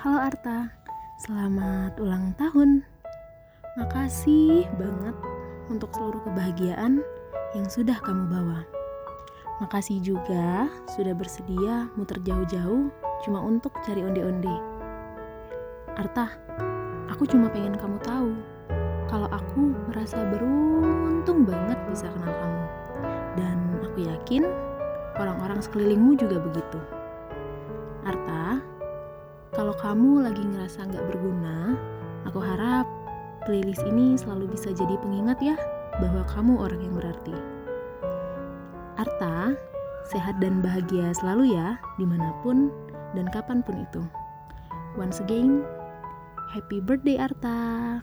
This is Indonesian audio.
Halo Arta, selamat ulang tahun. Makasih banget untuk seluruh kebahagiaan yang sudah kamu bawa. Makasih juga sudah bersedia muter jauh-jauh cuma untuk cari onde-onde. Arta, aku cuma pengen kamu tahu kalau aku merasa beruntung banget bisa kenal kamu. Dan aku yakin orang-orang sekelilingmu juga begitu. Arta, kalau kamu lagi ngerasa nggak berguna, aku harap playlist ini selalu bisa jadi pengingat ya bahwa kamu orang yang berarti. Arta, sehat dan bahagia selalu ya di mana pun dan kapan pun itu. Once again, happy birthday Arta!